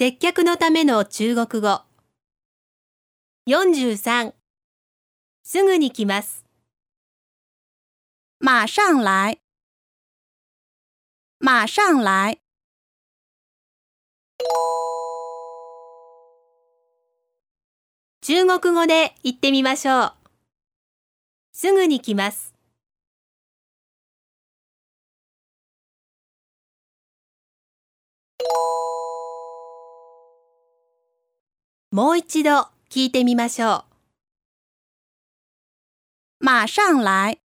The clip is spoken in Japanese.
接客のための中国語。43すぐに来ます。马上来，马上来，中国語で言ってみましょう。すぐに来ます。もう一度聞いてみましょう。马上来。